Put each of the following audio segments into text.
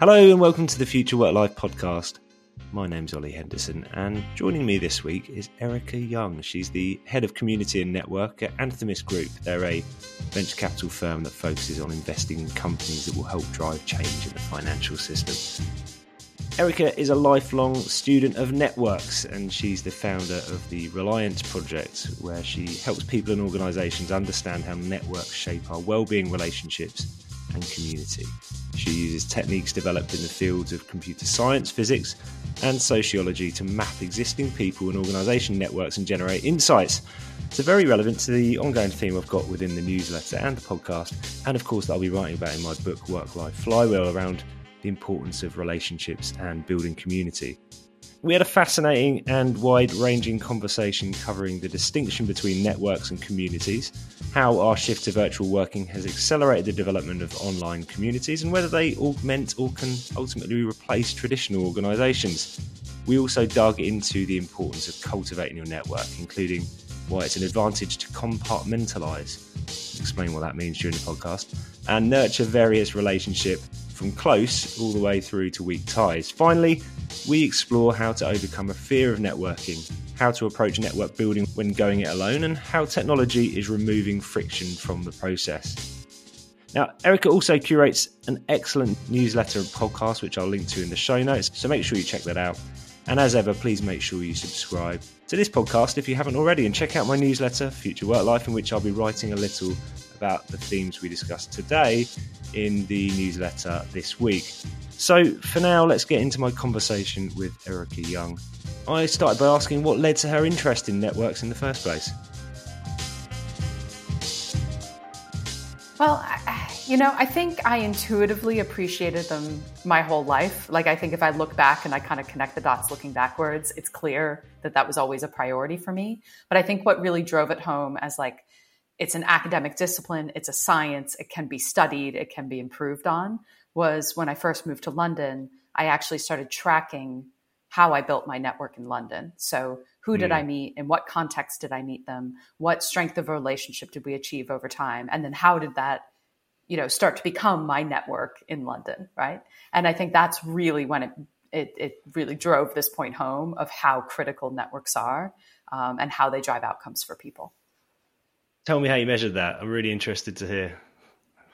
Hello and welcome to the Future Work Life podcast. My name's Ollie Henderson, and joining me this week is Erica Young. She's the head of community and network at Anthemis Group. They're a venture capital firm that focuses on investing in companies that will help drive change in the financial system. Erica is a lifelong student of networks, and she's the founder of the Reliance Project, where she helps people and organisations understand how networks shape our well-being relationships and community. She uses techniques developed in the fields of computer science, physics, and sociology to map existing people and organisation networks and generate insights. It's very relevant to the ongoing theme I've got within the newsletter and the podcast, and of course, that I'll be writing about in my book, Work Life Flywheel, around the importance of relationships and building community. We had a fascinating and wide ranging conversation covering the distinction between networks and communities, how our shift to virtual working has accelerated the development of online communities, and whether they augment or can ultimately replace traditional organisations. We also dug into the importance of cultivating your network, including why it's an advantage to compartmentalise, explain what that means during the podcast, and nurture various relationship from close all the way through to weak ties. Finally, we explore how to overcome a fear of networking, how to approach network building when going it alone, and how technology is removing friction from the process. Now, Erica also curates an excellent newsletter and podcast, which I'll link to in the show notes, so make sure you check that out. And as ever, please make sure you subscribe to this podcast if you haven't already, and check out my newsletter, Future Work Life, in which I'll be writing a little about the themes we discussed today in the newsletter this week. So, for now, let's get into my conversation with Erica Young. I started by asking what led to her interest in networks in the first place. Well, you know, I think I intuitively appreciated them my whole life. Like, I think if I look back and I kind of connect the dots looking backwards, it's clear that that was always a priority for me. But I think what really drove it home as like, it's an academic discipline, it's a science, it can be studied, it can be improved on, was when I first moved to London, I actually started tracking how I built my network in London. So, who did mm. I meet? In what context did I meet them? What strength of relationship did we achieve over time? And then how did that, you know, start to become my network in London, right? And I think that's really when it it, it really drove this point home of how critical networks are um, and how they drive outcomes for people. Tell me how you measured that. I'm really interested to hear.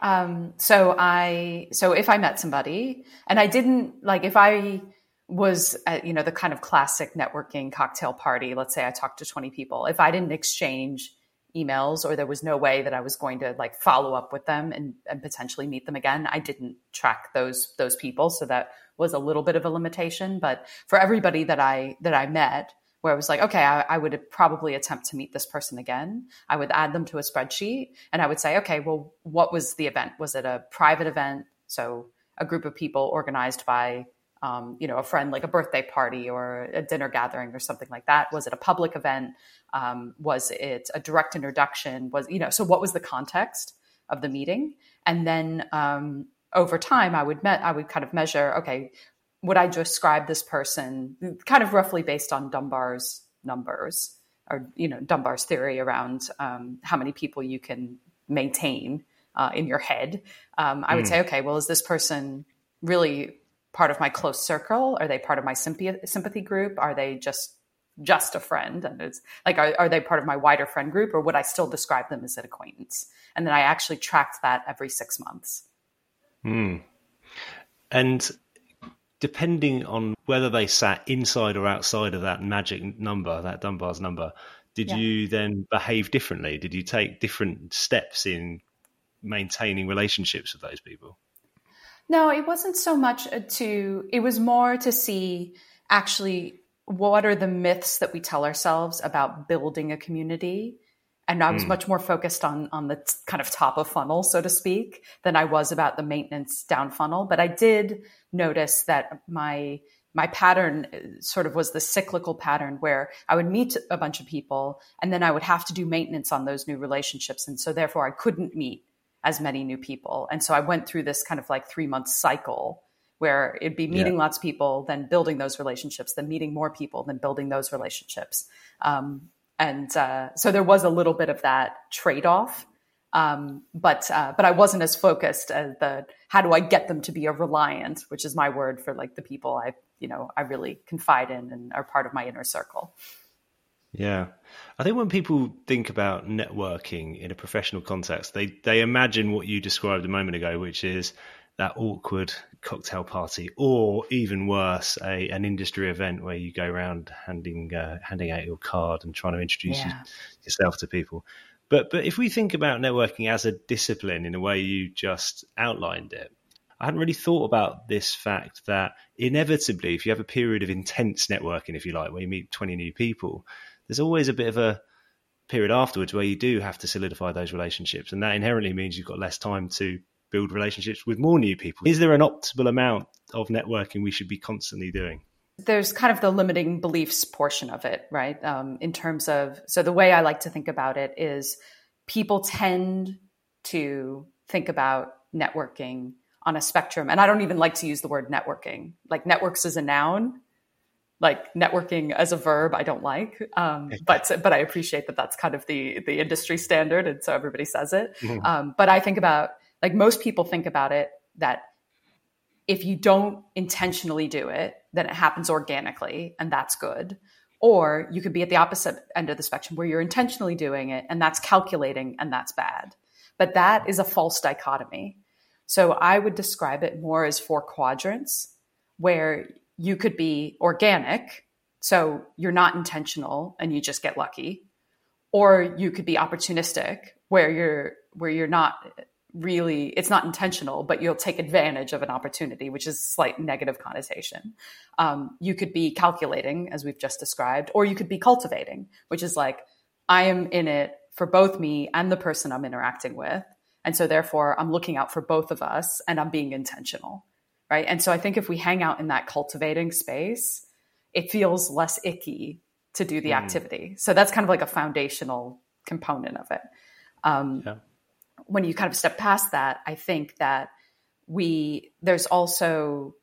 Um, so I, so if I met somebody and I didn't like, if I was at, you know, the kind of classic networking cocktail party, let's say I talked to 20 people, if I didn't exchange emails or there was no way that I was going to like follow up with them and, and potentially meet them again, I didn't track those, those people. So that was a little bit of a limitation, but for everybody that I, that I met, where I was like, okay, I, I, would probably attempt to meet this person again. I would add them to a spreadsheet and I would say, okay, well, what was the event? Was it a private event? So a group of people organized by, um, you know, a friend, like a birthday party or a dinner gathering or something like that. Was it a public event? Um, was it a direct introduction? Was, you know, so what was the context of the meeting? And then, um, over time, I would met, I would kind of measure, okay, would I describe this person kind of roughly based on Dunbar's numbers or, you know, Dunbar's theory around um, how many people you can maintain uh, in your head? Um, I would mm. say, okay, well, is this person really part of my close circle? Are they part of my sympathy, sympathy group? Are they just just a friend and it's like are, are they part of my wider friend group or would i still describe them as an acquaintance and then i actually tracked that every six months mm. and depending on whether they sat inside or outside of that magic number, that Dunbar's number, did yeah. you then behave differently? Did you take different steps in maintaining relationships with those people? No, it wasn't so much to, it was more to see actually what are the myths that we tell ourselves about building a community and I was mm. much more focused on on the t- kind of top of funnel, so to speak, than I was about the maintenance down funnel. But I did notice that my my pattern uh, sort of was the cyclical pattern where I would meet a bunch of people and then I would have to do maintenance on those new relationships, and so therefore I couldn't meet as many new people. And so I went through this kind of like three month cycle where it'd be meeting yeah. lots of people, then building those relationships, then meeting more people, then building those relationships. Um, and uh, so there was a little bit of that trade off. Um, but uh, but I wasn't as focused as the how do I get them to be a reliant, which is my word for like the people I you know I really confide in and are part of my inner circle. Yeah. I think when people think about networking in a professional context, they, they imagine what you described a moment ago, which is that awkward cocktail party, or even worse, a, an industry event where you go around handing uh, handing out your card and trying to introduce yeah. you, yourself to people. But but if we think about networking as a discipline in a way you just outlined it, I hadn't really thought about this fact that inevitably, if you have a period of intense networking, if you like, where you meet twenty new people, there's always a bit of a period afterwards where you do have to solidify those relationships. And that inherently means you've got less time to build relationships with more new people. Is there an optimal amount of networking we should be constantly doing? There's kind of the limiting beliefs portion of it, right? Um, in terms of, so the way I like to think about it is people tend to think about networking on a spectrum. And I don't even like to use the word networking. Like networks is a noun like networking as a verb i don't like um, but but i appreciate that that's kind of the the industry standard and so everybody says it mm-hmm. um, but i think about like most people think about it that if you don't intentionally do it then it happens organically and that's good. Or you could be at the opposite end of the spectrum where you're intentionally doing it and that's calculating and that's bad. But that is a false dichotomy. So i would describe it more as four quadrants where you could be organic, so you're not intentional and you just get lucky, or you could be opportunistic, where you're where you're not really it's not intentional but you'll take advantage of an opportunity which is slight negative connotation um, you could be calculating as we've just described or you could be cultivating which is like i am in it for both me and the person i'm interacting with and so therefore i'm looking out for both of us and i'm being intentional right? And so I think if we hang out in that cultivating space, it feels less icky to do the mm. activity. So that's kind of like a foundational component of it. Um, yeah. When you kind of step past that, I think that we there's also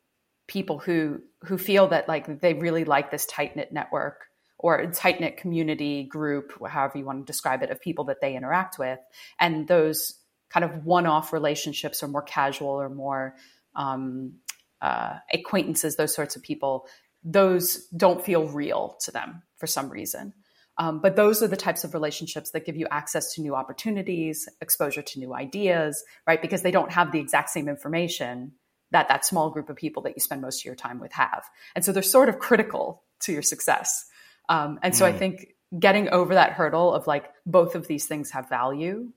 people who who feel that like they really like this tight knit network or tight knit community group, however you want to describe it, of people that they interact with, and those kind of one off relationships are more casual or more um, uh, acquaintances, those sorts of people, those don't feel real to them for some reason. Um, but those are the types of relationships that give you access to new opportunities, exposure to new ideas, right? Because they don't have the exact same information that that small group of people that you spend most of your time with have. And so they're sort of critical to your success. Um, and so mm. I think getting over that hurdle of like both of these things have value,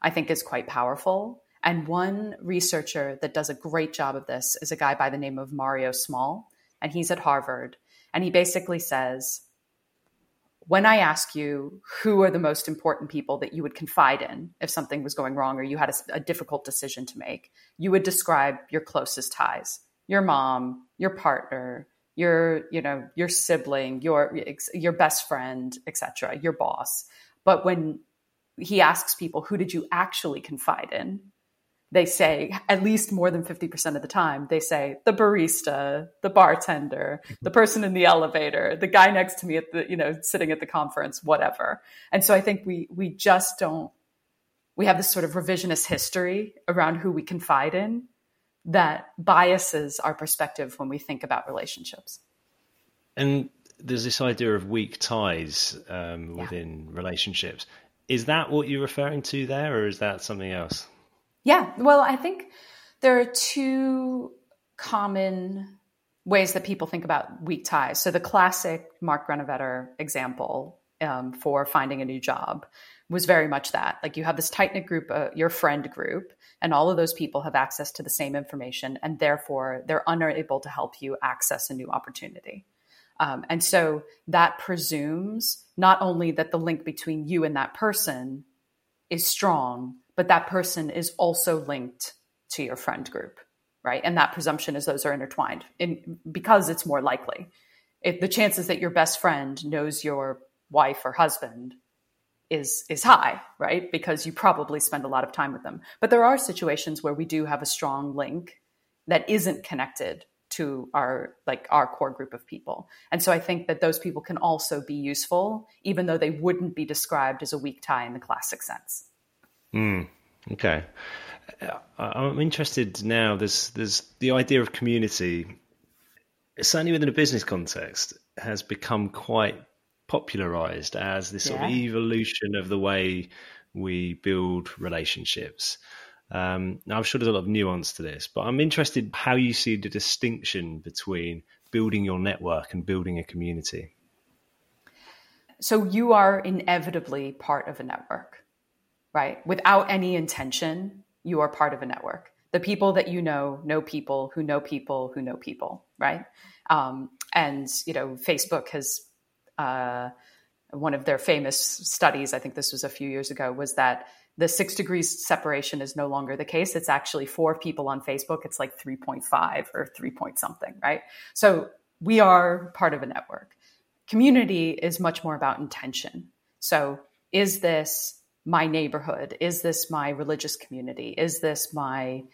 I think is quite powerful. And one researcher that does a great job of this is a guy by the name of Mario Small, and he's at Harvard. And he basically says, when I ask you who are the most important people that you would confide in if something was going wrong or you had a, a, difficult decision to make, you would describe your closest ties, your mom, your partner, your you know your sibling, your your best friend, etc., your boss. But when he asks people, who did you actually confide in? They say at least more than 50% of the time they say the barista the bartender the person in the elevator the guy next to me at the you know sitting at the conference whatever. And so i think we we just don't we have this sort of revisionist history around who we confide in that biases our perspective when we think about relationships. And there's this idea of weak ties um, within yeah. relationships. Is that what you're referring to there or is that something else yeah. Well, I think there are two common ways that people think about weak ties. So the classic Mark Granovetter example um, for finding a new job was very much that. Like you have this tight knit group, uh, your friend group, and all of those people have access to the same information, and therefore they're unable to help you access a new opportunity. Um, and so that presumes not only that the link between you and that person is strong, but that person is also linked to your friend group, right? And that presumption is those are intertwined in, because it's more likely. If the chances that your best friend knows your wife or husband is is high, right? Because you probably spend a lot of time with them. But there are situations where we do have a strong link that isn't connected to our like our core group of people. And so I think that those people can also be useful even though they wouldn't be described as a weak tie in the classic sense. Mm, okay. I'm interested now. There's there's the idea of community, certainly within a business context, has become quite popularized as this yeah. sort of evolution of the way we build relationships. Um, now, I'm sure there's a lot of nuance to this, but I'm interested how you see the distinction between building your network and building a community. So you are inevitably part of a network, right? Without any intention, you are part of a network. The people that you know know people who know people who know people, right? Um, and you know, Facebook has uh, one of their famous studies. I think this was a few years ago. Was that the six degrees separation is no longer the case. It's actually four people on Facebook. It's like 3.5 or 3 point something, right? So we are part of a network. Community is much more about intention. So is this my neighborhood? Is this my religious community? Is this my,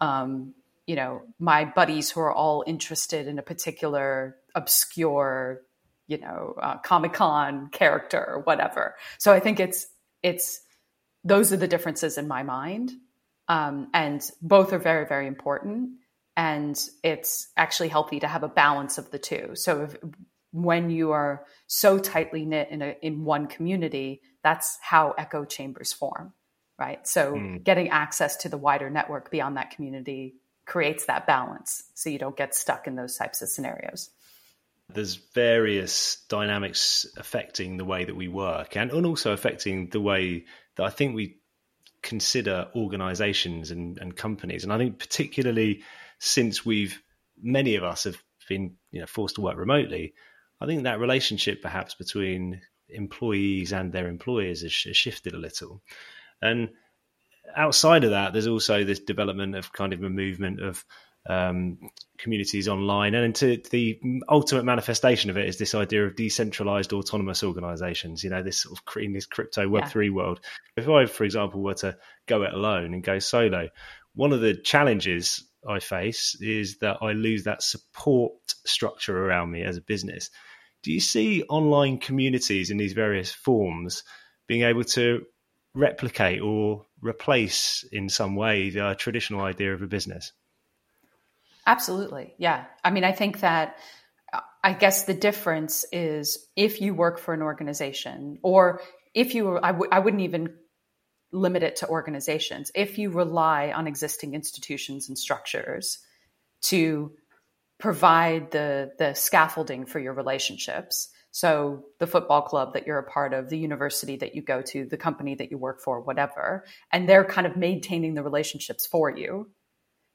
um, you know, my buddies who are all interested in a particular obscure, you know, uh, Comic Con character or whatever? So I think it's it's those are the differences in my mind, um, and both are very very important. And it's actually healthy to have a balance of the two. So if, when you are so tightly knit in a in one community, that's how echo chambers form, right? So mm. getting access to the wider network beyond that community creates that balance, so you don't get stuck in those types of scenarios. There's various dynamics affecting the way that we work, and, and also affecting the way that I think we consider organizations and, and companies. And I think particularly since we've many of us have been you know forced to work remotely, I think that relationship perhaps between employees and their employers has, shifted a little. And outside of that, there's also this development of kind of a movement of um, communities online, and into the ultimate manifestation of it is this idea of decentralized autonomous organizations. You know, this sort of in this crypto Web three yeah. world. If I, for example, were to go it alone and go solo, one of the challenges I face is that I lose that support structure around me as a business. Do you see online communities in these various forms being able to replicate or replace in some way the uh, traditional idea of a business? Absolutely. Yeah. I mean, I think that uh, I guess the difference is if you work for an organization or if you, I w- I wouldn't even limit it to organizations. If you rely on existing institutions and structures to provide the the scaffolding for your relationships. So the football club that you're a part of the university that you go to the company that you work for whatever and they're kind of maintaining the relationships for you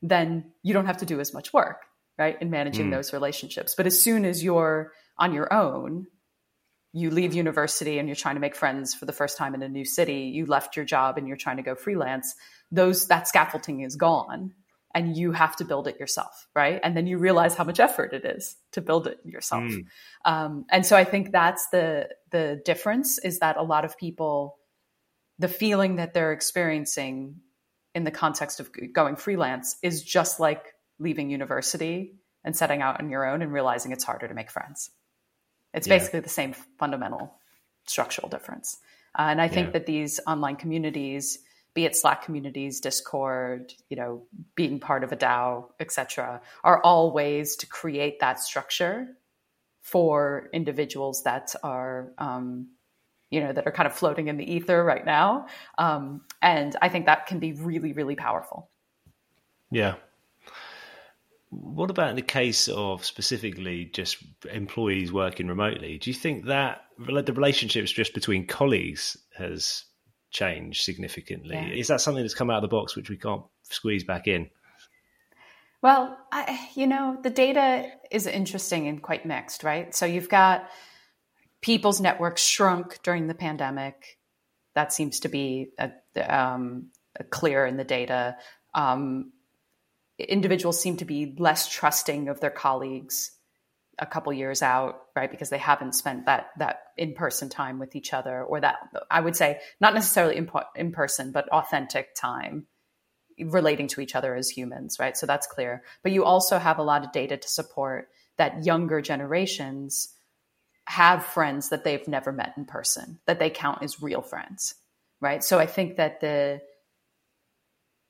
then you don't have to do as much work right in managing mm. those relationships. But as soon as you're on your own you leave university and you're trying to make friends for the first time in a new city you left your job and you're trying to go freelance those that scaffolding is gone and you have to build it yourself, right? And then you realize how much effort it is to build it yourself. Mm. Um, and so I think that's the the difference is that a lot of people, the feeling that they're experiencing in the context of going freelance is just like leaving university and setting out on your own and realizing it's harder to make friends. It's yeah. basically the same fundamental structural difference. Uh, and I think yeah. that these online communities be it Slack communities, Discord, you know, being part of a DAO, etc., are all ways to create that structure for individuals that are, um, you know, that are kind of floating in the ether right now. Um, and I think that can be really, really powerful. Yeah. What about the case of specifically just employees working remotely? Do you think that the relationships just between colleagues has change significantly. Yeah. Is that something that's come out of the box which we can't squeeze back in? Well, I, you know, the data is interesting and quite mixed, right? So you've got people's networks shrunk during the pandemic. That seems to be a, um, a clear in the data. Um, individuals seem to be less trusting of their colleagues a couple years out, right? Because they haven't spent that that in person time with each other, or that I would say not necessarily in, in person, but authentic time relating to each other as humans, right? So that's clear. But you also have a lot of data to support that younger generations have friends that they've never met in person that they count as real friends, right? So I think that the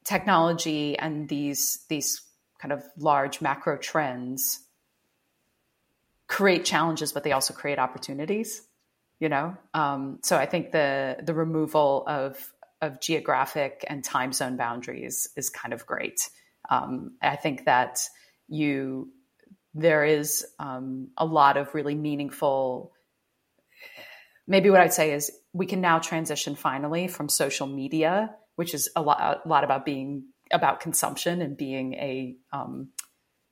technology and these these kind of large macro trends create challenges, but they also create opportunities. You know, um, so I think the the removal of of geographic and time zone boundaries is kind of great. Um, I think that you there is um, a lot of really meaningful. Maybe what I'd say is we can now transition finally from social media, which is a lot, a lot about being about consumption and being a um,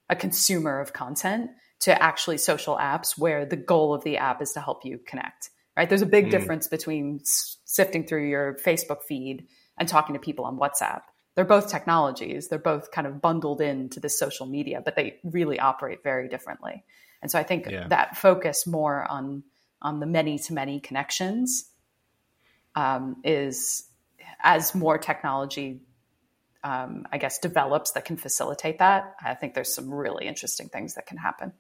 a consumer of content, to actually social apps where the goal of the app is to help you connect right? There's a big mm. difference between sifting through your facebook feed and talking to people on whatsapp. They're both technologies. They're both kind of bundled into this social media but they really operate very differently. And so i think yeah. that focus more on on the many to many connections um, is as more technology um, i guess develops that can facilitate that i think there's some really interesting things that can happen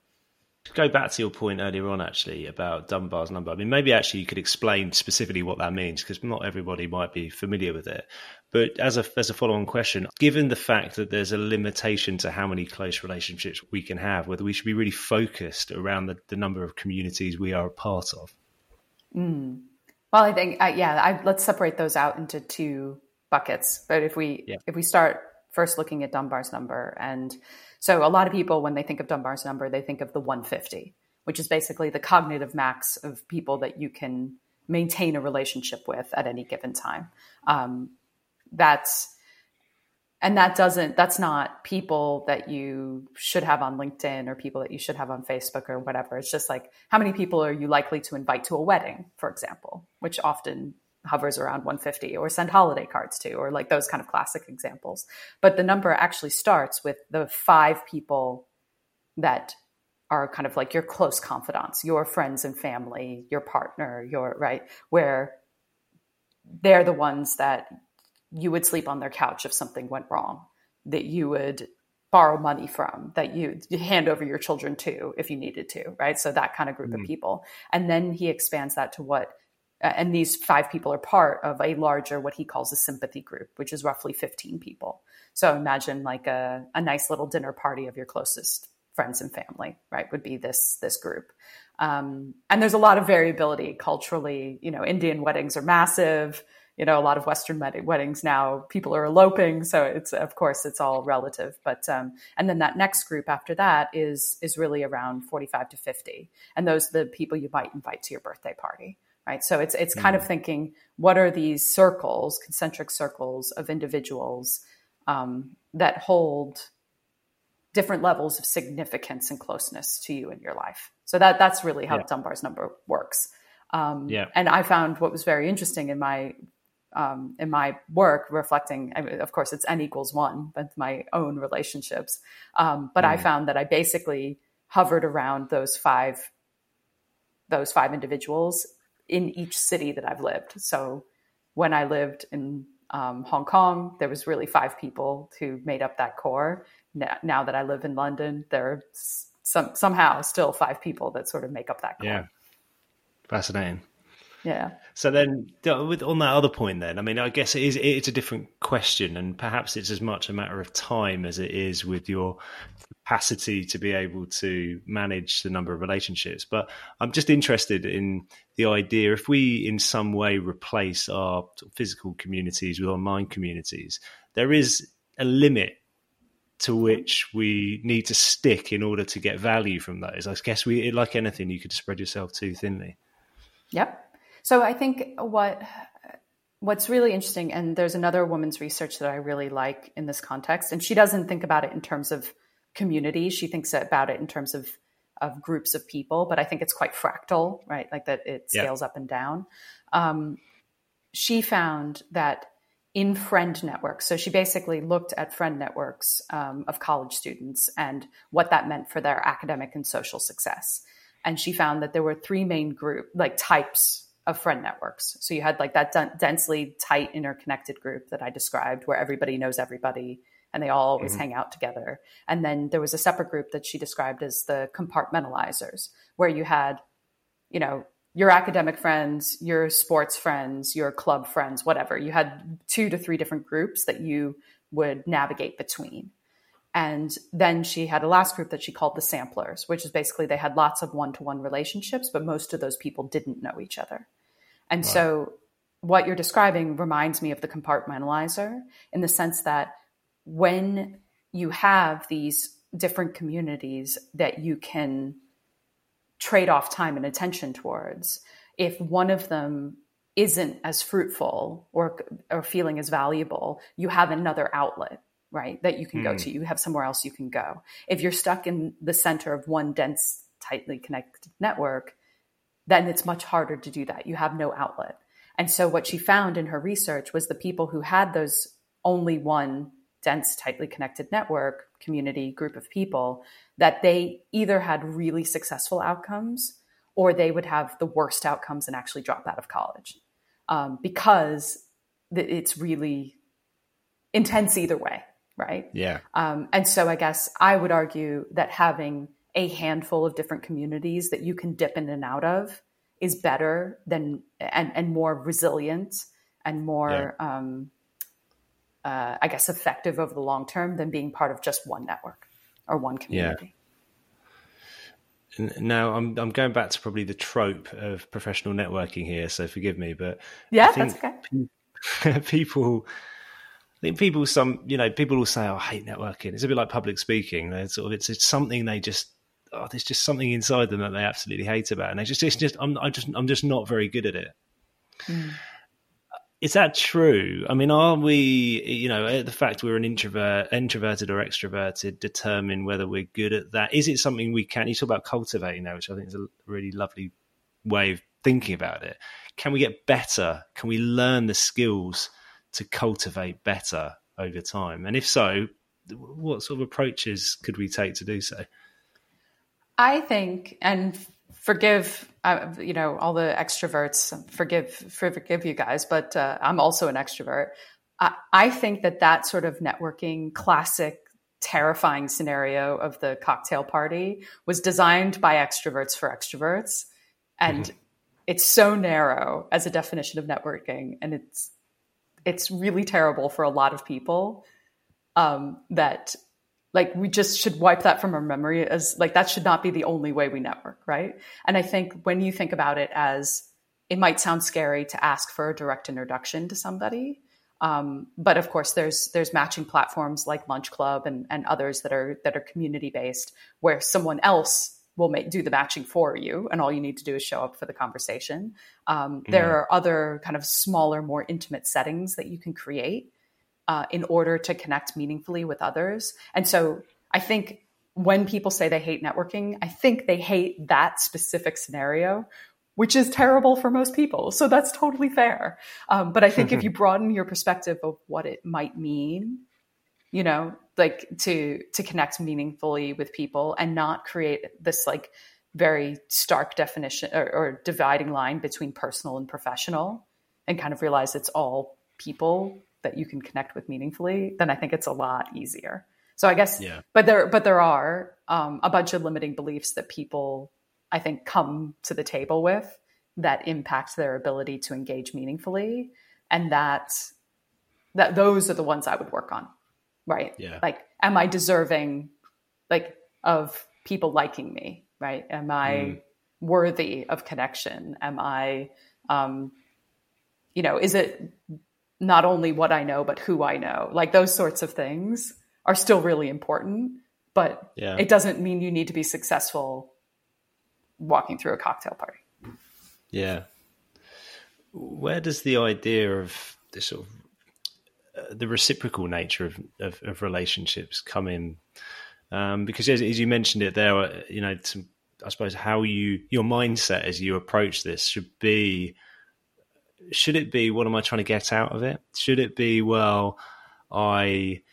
go back to your point earlier on actually about Dunbar's number. I mean, maybe actually you could explain specifically what that means because not everybody might be familiar with it. But as a as a follow on question, given the fact that there's a limitation to how many close relationships we can have, whether we should be really focused around the, the number of communities we are a part of. Mm. Well, I think uh, yeah, I, let's separate those out into two buckets. But if we yeah. if we start first looking at Dunbar's number and so a lot of people, when they think of Dunbar's number, they think of the 150, which is basically the cognitive max of people that you can maintain a relationship with at any given time. Um, that's and that doesn't that's not people that you should have on linkedin or people that you should have on facebook or whatever it's just like how many people are you likely to invite to a wedding for example which often hovers around 150 or send holiday cards to or like those kind of classic examples. But the number actually starts with the five people that are kind of like your close confidants your friends and family your partner your right where they're the ones that you would sleep on their couch if something went wrong that you would borrow money from that you, hand over your children to if you needed to right? So that kind of group mm-hmm. of people. And then he expands that to what and these five people are part of a larger what he calls a sympathy group which is roughly 15 people. So imagine like a, a nice little dinner party of your closest friends and family right would be this this group. Um, and there's a lot of variability culturally. You know indian weddings are massive. You know a lot of western weddings now people are eloping. So it's of course it's all relative. But um, and then that next group after that is is really around 45 to 50 and those are the people you might invite to your birthday party right? So it's it's kind mm. of thinking what are these circles, concentric circles of individuals um, that hold different levels of significance and closeness to you in your life. So that that's really how yeah. Dunbar's number works. Um, yeah. And I found what was very interesting in my um, in my work, reflecting, I mean, of course, it's n equals one, but my own relationships. Um, but mm. I found that I basically hovered around those five those five individuals in each city that I've lived. So when I lived in um, Hong Kong, there was really five people who made up that core. Now, now that I live in London, there are some somehow still five people that sort of make up that core. Yeah, fascinating. Yeah. So then, with on that other point, then I mean, I guess it is it's a different question, and perhaps it's as much a matter of time as it is with your capacity to be able to manage the number of relationships. But I'm just interested in the idea if we, in some way, replace our physical communities with online communities, there is a limit to which we need to stick in order to get value from those. I guess we, like anything, you could spread yourself too thinly. Yep. So I think what what's really interesting, and there's another woman's research that I really like in this context, and she doesn't think about it in terms of community. She thinks about it in terms of of groups of people, but I think it's quite fractal, right? Like that it scales yeah. up and down. Um, she found that in friend networks, so she basically looked at friend networks um, of college students and what that meant for their academic and social success. And she found that there were three main group like types of friend networks. So you had like that d- densely tight interconnected group that I described where everybody knows everybody and they all always mm-hmm. hang out together. And then there was a separate group that she described as the compartmentalizers where you had, you know, your academic friends, your sports friends, your club friends, whatever. You had two to three different groups that you would navigate between. And then she had a last group that she called the samplers, which is basically they had lots of one to one relationships, but most of those people didn't know each other. And wow. so what you're describing reminds me of the compartmentalizer in the sense that when you have these different communities that you can trade off time and attention towards, if one of them isn't as fruitful or or feeling as valuable, you have another outlet, right? That you can mm. go to. You have somewhere else you can go. If you're stuck in the center of one dense, tightly connected network, then it's much harder to do that. You have no outlet. And so what she found in her research was the people who had those only one dense, tightly connected network, community, group of people, that they either had really successful outcomes or they would have the worst outcomes and actually drop out of college um, because it's really intense either way, right? Yeah. Um, and so I guess I would argue that having a handful of different communities that you can dip in and out of is better than and, and more resilient and more yeah. um, uh, I guess effective over the long term than being part of just one network or one community. Yeah. Now I'm I'm going back to probably the trope of professional networking here, so forgive me, but yeah, that's okay. People, think people some you know people will say, "Oh, I hate networking." It's a bit like public speaking. It's sort of it's, it's something they just oh, there's just something inside them that they absolutely hate about, and they just it's just I'm I just I'm just not very good at it. Mm. Is that true? I mean, are we, you know, the fact we're an introvert, introverted or extroverted, determine whether we're good at that? Is it something we can? You talk about cultivating now, which I think is a really lovely way of thinking about it. Can we get better? Can we learn the skills to cultivate better over time? And if so, what sort of approaches could we take to do so? I think, and forgive, uh, you know, all the extroverts, forgive, forgive you guys, but uh, I'm also an extrovert. I, I think that that sort of networking classic terrifying scenario of the cocktail party was designed by extroverts for extroverts and mm-hmm. it's so narrow as a definition of networking and it's it's really terrible for a lot of people um, that like we just should wipe that from our memory as like that should not be the only way we network right? And i think when you think about it as it might sound scary to ask for a direct introduction to somebody um, but of course there's there's matching platforms like Lunchclub and, and others that are that are community based where someone else will make, do the matching for you and all you need to do is show up for the conversation um, there are other kind of smaller more intimate settings that you can create uh, in order to connect meaningfully with others. And so I think when people say they hate networking, I think they hate that specific scenario, which is terrible for most people. So that's totally fair. Um, but I think if you broaden your perspective of what it might mean, you know, like to to connect meaningfully with people and not create this like very stark definition or, or dividing line between personal and professional, and kind of realize it's all people that you can connect with meaningfully, then I think it's a lot easier. So I guess, yeah. but there, but there are um, a bunch of limiting beliefs that people, I think, come to the table with that impact their ability to engage meaningfully, and that that those are the ones I would work on, right? Yeah. Like, am I deserving, like, of people liking me, right? Am I mm. worthy of connection? Am I, um, you know, is it not only what I know, but who I know. Like those sorts of things are still really important, but yeah. it doesn't mean you need to be successful walking through a cocktail party. Yeah. Where does the idea of this sort of the reciprocal nature of, of, of relationships come in? Um, because as, as, you mentioned it there, uh, you know, to, I suppose how you your mindset as you approach this should be should it be what am I trying to get out of it? Should it be well, I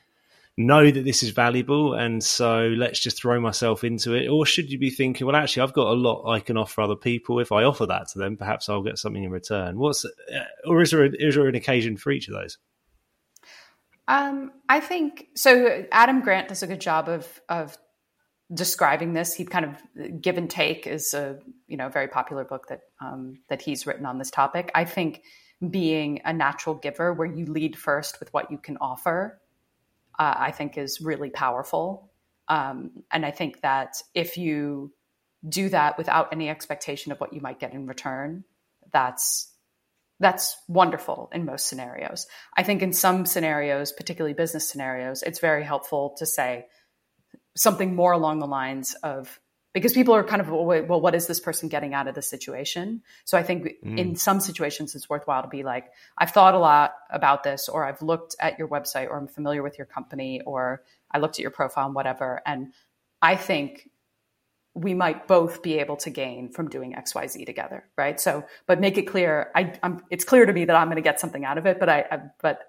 know that this is valuable and so let's just throw myself into it or should you be thinking well actually I've got a lot I can offer other people if I offer that to them perhaps I'll get something in return what's uh, or is there a, is there an occasion for each of those um, I think so Adam Grant does a good job of of describing this. He kind of give and take is a you know very popular book that um, that he's written on this topic. I think being a natural giver, where you lead first with what you can offer, uh, I think is really powerful. Um, and I think that if you do that without any expectation of what you might get in return, that's that's wonderful in most scenarios. I think in some scenarios, particularly business scenarios, it's very helpful to say something more along the lines of because people are kind of well what is this person getting out of the situation so i think mm. in some situations it's worthwhile to be like i've thought a lot about this or i've looked at your website or i'm familiar with your company or i looked at your profile and whatever and i think we might both be able to gain from doing xyz together right so but make it clear I, am it's clear to me that i'm going to get something out of it but I, I but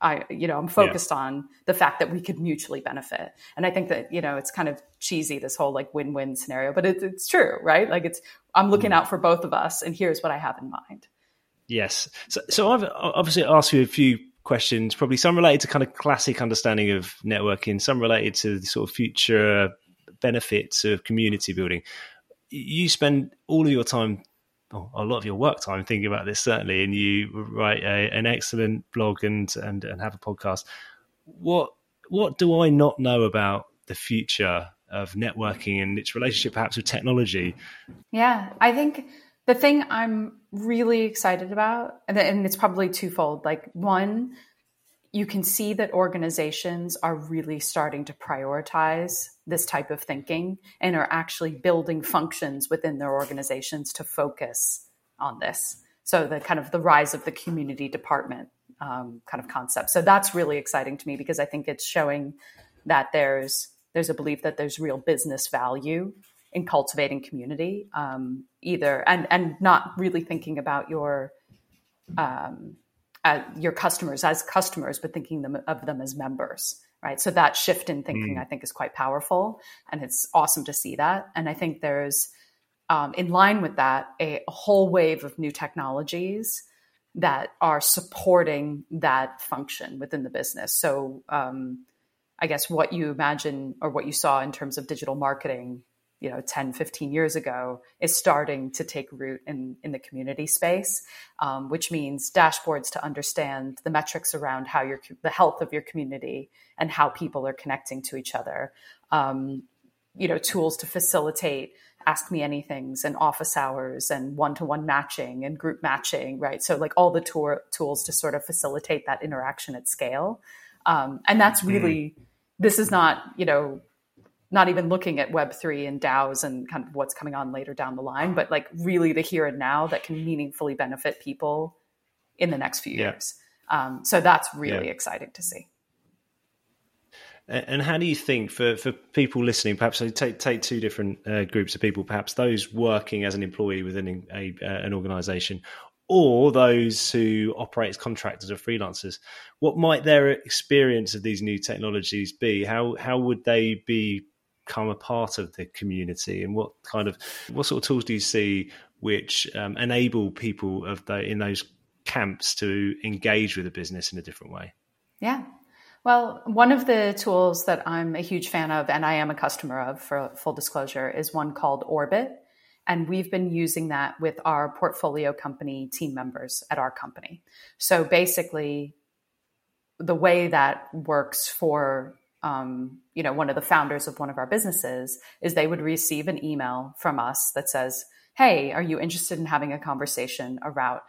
I, you know, I'm focused yeah. on the fact that we could mutually benefit. And I think that, you know, it's kind of cheesy, this whole like win win scenario, but it, it's true, right? Like it's, I'm looking mm. out for both of us, and here's what I have in mind. Yes. So, so I've obviously asked you a few questions, probably some related to kind of classic understanding of networking, some related to the sort of future benefits of community building. You spend all of your time a lot of your work time thinking about this certainly, and you write a, an excellent blog and, and and have a podcast. What what do I not know about the future of networking and its relationship perhaps with technology? Yeah, I think the thing I'm really excited about, and it's probably twofold. Like one, you can see that organizations are really starting to prioritize this type of thinking and are actually building functions within their organizations to focus on this. So the kind of the rise of the community department um, kind of concept. So that's really exciting to me because I think it's showing that there's there's a belief that there's real business value in cultivating community, um, either and and not really thinking about your um, uh, your customers as customers, but thinking them, of them as members, right? So that shift in thinking, mm. I think, is quite powerful, and it's awesome to see that. And I think there's, um, in line with that, a, a, whole wave of new technologies that are supporting that function within the business. So, um, I guess what you imagine or what you saw in terms of digital marketing you know 10 15 years ago is starting to take root in, in the community space um, which means dashboards to understand the metrics around how your the health of your community and how people are connecting to each other um, you know tools to facilitate ask me anythings and office hours and one-to-one matching and group matching right so like all the tour, tools to sort of facilitate that interaction at scale um, and that's mm-hmm. really mm. this is not you know not even looking at web3 and daos and kind of what's coming on later down the line but like really the here and now that can meaningfully benefit people in the next few yeah. years um, so that's really yeah. exciting to see and how do you think for, for people listening, perhaps take take two different uh, groups of people, perhaps those working as an employee within a, uh, an organisation, or those who operate as contractors or freelancers, what might their experience of these new technologies be? How how would they be become a part of the community? And what kind of what sort of tools do you see which um, enable people of the, in those camps to engage with the business in a different way? Yeah. Well one of the tools that i'm a huge fan of and i am a customer of for full disclosure is one called Orbiit. And we've been using that with our portfolio company team members at our company. So basically the way that works for um, you know, one of the founders of one of our businesses is they would receive an email from us that says, Hey, are you interested in having a conversation about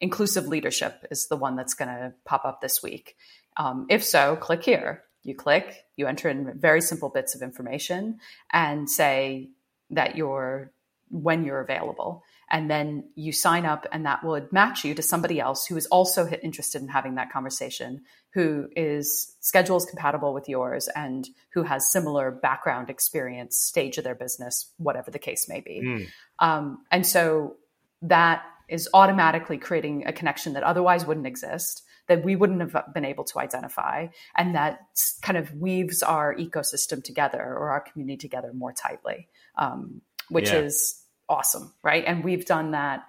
inclusive leadership is the one that's going to pop up this week. Um, if so, click here. You click, you enter in very simple bits of information and say that you're when you're available. And then you sign up and that would match you to somebody else who is also interested in having that conversation who is schedules compatible with yours and who has similar background experience stage of their business whatever the case may be. Mm. um, and so that is automatically creating a connection that otherwise wouldn't exist that we wouldn't have been able to identify and that kind of weaves our ecosystem together or our community together more tightly. Um, which yeah. is awesome, right? And we've done that.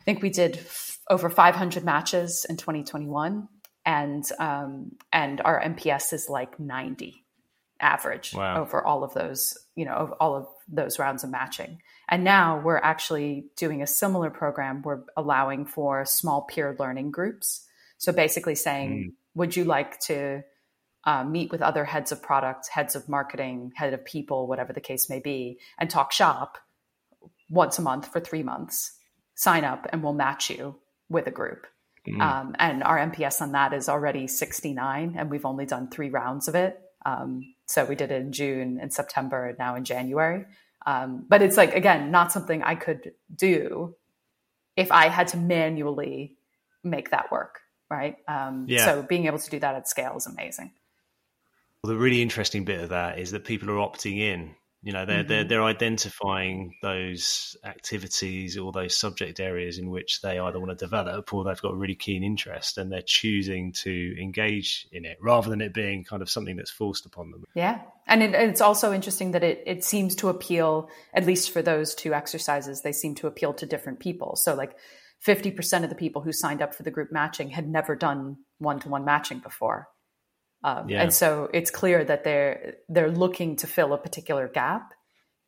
I think we did f- over 500 matches in 2021, and um, and our NPS is like 90. average wow. over all of those, you know, all of those rounds of matching. And now we're actually doing a similar program. We're allowing for small peer learning groups. So basically saying, mm. would you like to uh, meet with other heads of product, heads of marketing, head of people, whatever the case may be, and talk shop once a month for three months? Sign up and we'll match you with a group. Mm. Um, and our NPS on that is already 69, and we've only done three rounds of it. Um, so we did it in June and September, and now in January. Um, but it's like, again, not something I could do if I had to manually make that work. Right. Um, yeah. So being able to do that at scale is amazing. Well, the really interesting bit of that is that people are opting in you know, they're mm-hmm. they're they're identifying those activities or those subject areas in which they either want to develop or they've got a really keen interest, and they're choosing to engage in it rather than it being kind of something that's forced upon them. Yeah, and it, it's also interesting that it it seems to appeal, at least for those two exercises, they seem to appeal to different people. So like. 50% of the people who signed up for the group matching had never done one-to-one matching before um, yeah. And so it's clear that they're they're looking to fill a particular gap,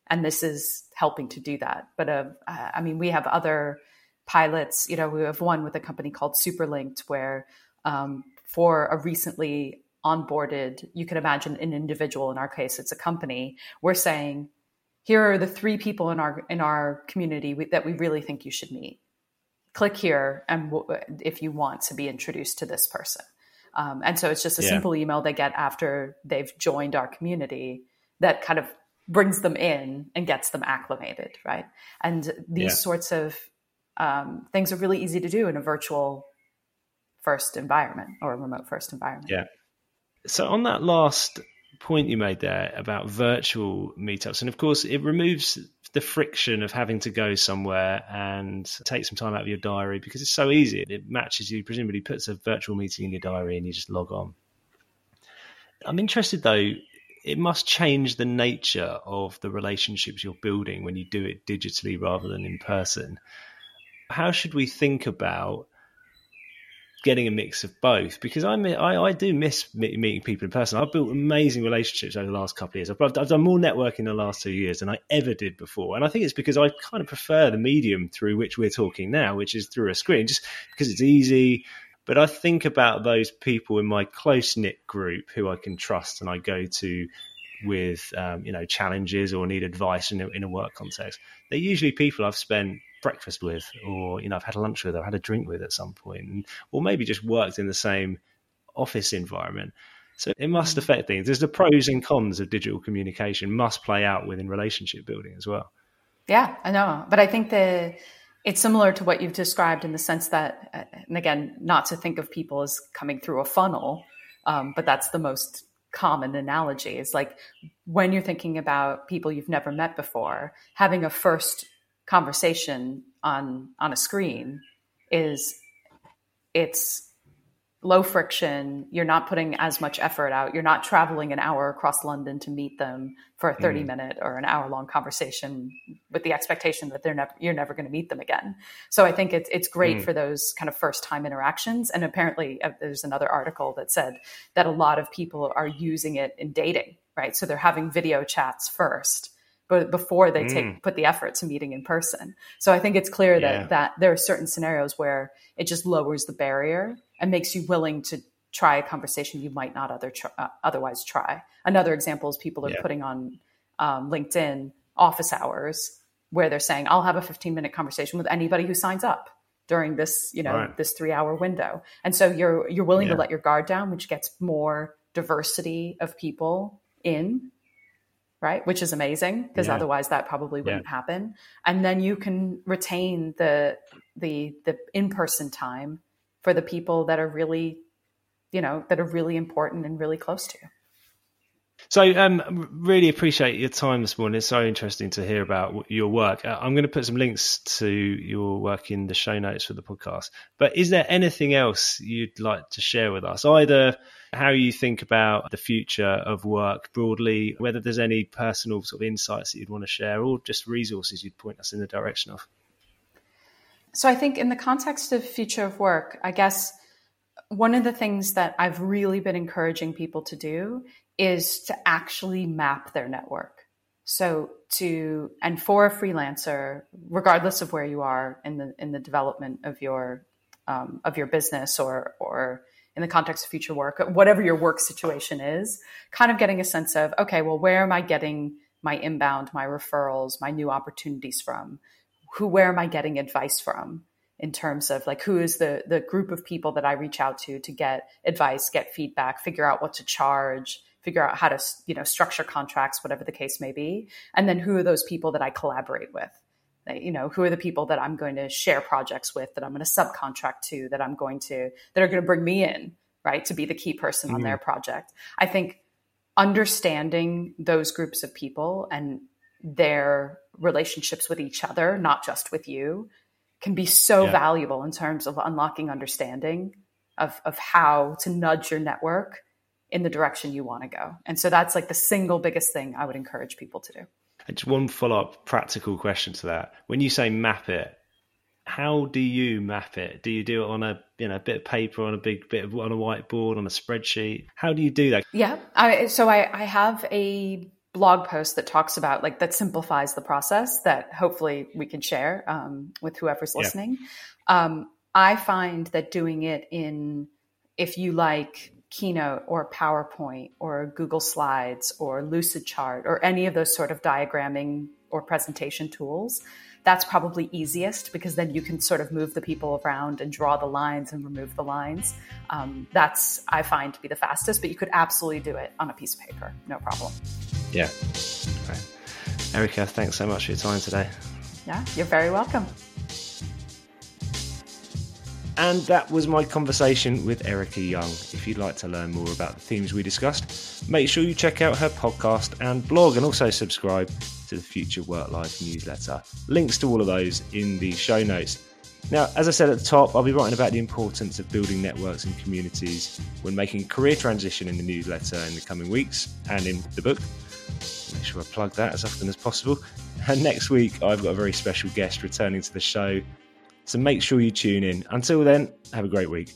and this is helping to do that. But uh, I mean, we have other pilots. You know, we have one with a company called Superlinked, where um, for a recently onboarded, you can imagine an individual. In our case, it's a company. We're saying, here are the three people in our in our community we, that we really think you should meet. Click here, and w- if you want to be introduced to this person. Um, and so it's just a yeah. simple email they get after they've joined our community that kind of brings them in and gets them acclimated, right? And these yeah. sorts of um, things are really easy to do in a virtual first environment or a remote first environment. Yeah. So on that last point you made there about virtual meetups, and of course it removes the friction of having to go somewhere and take some time out of your diary because it's so easy. It matches you, presumably puts a virtual meeting in your diary and you just log on. I'm interested though, it must change the nature of the relationships you're building when you do it digitally rather than in person. How should we think about getting a mix of both because I, I, I do miss meeting people in person. I've built amazing relationships over the last couple of years. I've, I've done more networking in the last two years than I ever did before, and I think it's because I kind of prefer the medium through which we're talking now, which is through a screen, just because it's easy. But I think about those people in my close knit group who I can trust and I go to with um, you know challenges or need advice in a, in a work context. They're usually people I've spent breakfast with, or you know, I've had a lunch with, or had a drink with at some point, or maybe just worked in the same office environment. So it must mm. affect things. There's the pros and cons of digital communication must play out within relationship building as well. Yeah, I know, but I think the it's similar to what you've described in the sense that, and again, not to think of people as coming through a funnel, um, but that's the most common analogy. Is like when you're thinking about people you've never met before, having a first conversation on on a screen is it's low friction. You're not putting as much effort out. You're not traveling an hour across london to meet them for a 30 mm. minute or an hour long conversation with the expectation that they're never you're never going to meet them again. So i think it's it's great mm. for those kind of first time interactions. And apparently uh, there's another article that said that a lot of people are using it in dating right? So they're having video chats first but before they take mm. put the effort to meeting in person. So I think it's clear that yeah. that there are certain scenarios where it just lowers the barrier and makes you willing to try a conversation you might not other uh, otherwise try. Another example is people are yeah. putting on um, LinkedIn office hours where they're saying, "I'll have a 15 minute conversation with anybody who signs up." during this you know right. this three hour window and so you're you're willing yeah. to let your guard down which gets more diversity of people in right? Which is amazing because yeah. otherwise that probably wouldn't yeah. happen. And then you can retain the the the in-person time for the people that are really, you know, that are really important and really close to you. So, um, really appreciate your time this morning. It's so interesting to hear about your work. Uh, I'm going to put some links to your work in the show notes for the podcast. But is there anything else you'd like to share with us? Either how you think about the future of work broadly, whether there's any personal sort of insights that you'd want to share, or just resources you'd point us in the direction of. So, I think in the context of future of work, I guess one of the things that I've really been encouraging people to do is to actually map their network. So to and for a freelancer, regardless of where you are in the in the development of your um, of your business or or in the context of future work, whatever your work situation is, kind of getting a sense of okay, well, where am I getting my inbound, my referrals, my new opportunities from? Who, where am I getting advice from? in terms of like who is the the group of people that I reach out to to get advice, get feedback, figure out what to charge, figure out how to you know structure contracts, whatever the case may be, and then who are those people that I collaborate with. You know, who are the people that I'm going to share projects with, that I'm going to subcontract to, that I'm going to that are going to bring me in, right, to be the key person mm-hmm. on their project. I think understanding those groups of people and their relationships with each other, not just with you, can be so yeah. valuable in terms of unlocking understanding of, of how to nudge your network in the direction you want to go. And so that's like the single biggest thing I would encourage people to do. And Just one follow up practical question to that. When you say map it, how do you map it? Do you do it on a you know a bit of paper, on a big bit of on a whiteboard, on a spreadsheet? How do you do that? Yeah, I, so I, I have a blog post that talks about like that simplifies the process that hopefully we can share um, with whoever's listening. Yeah. Um, I find that doing it in if you like Keynote or PowerPoint or Google Slides or Lucidchart or any of those sort of diagramming or presentation tools, that's probably easiest because then you can sort of move the people around and draw the lines and remove the lines. Um, that's, I find, to be the fastest, but you could absolutely do it on a piece of paper, no problem. Yeah. Erica, thanks so much for your time today. Yeah, you're very welcome. And that was my conversation with Erica Young. If you'd like to learn more about the themes we discussed, make sure you check out her podcast and blog and also subscribe to the Future Work Life newsletter. Links to all of those in the show notes. Now, as I said at the top, I'll be writing about the importance of building networks and communities when making career transition in the newsletter in the coming weeks and in the book. Make sure I plug that as often as possible. And next week, I've got a very special guest returning to the show so make sure you tune in. Until then, have a great week.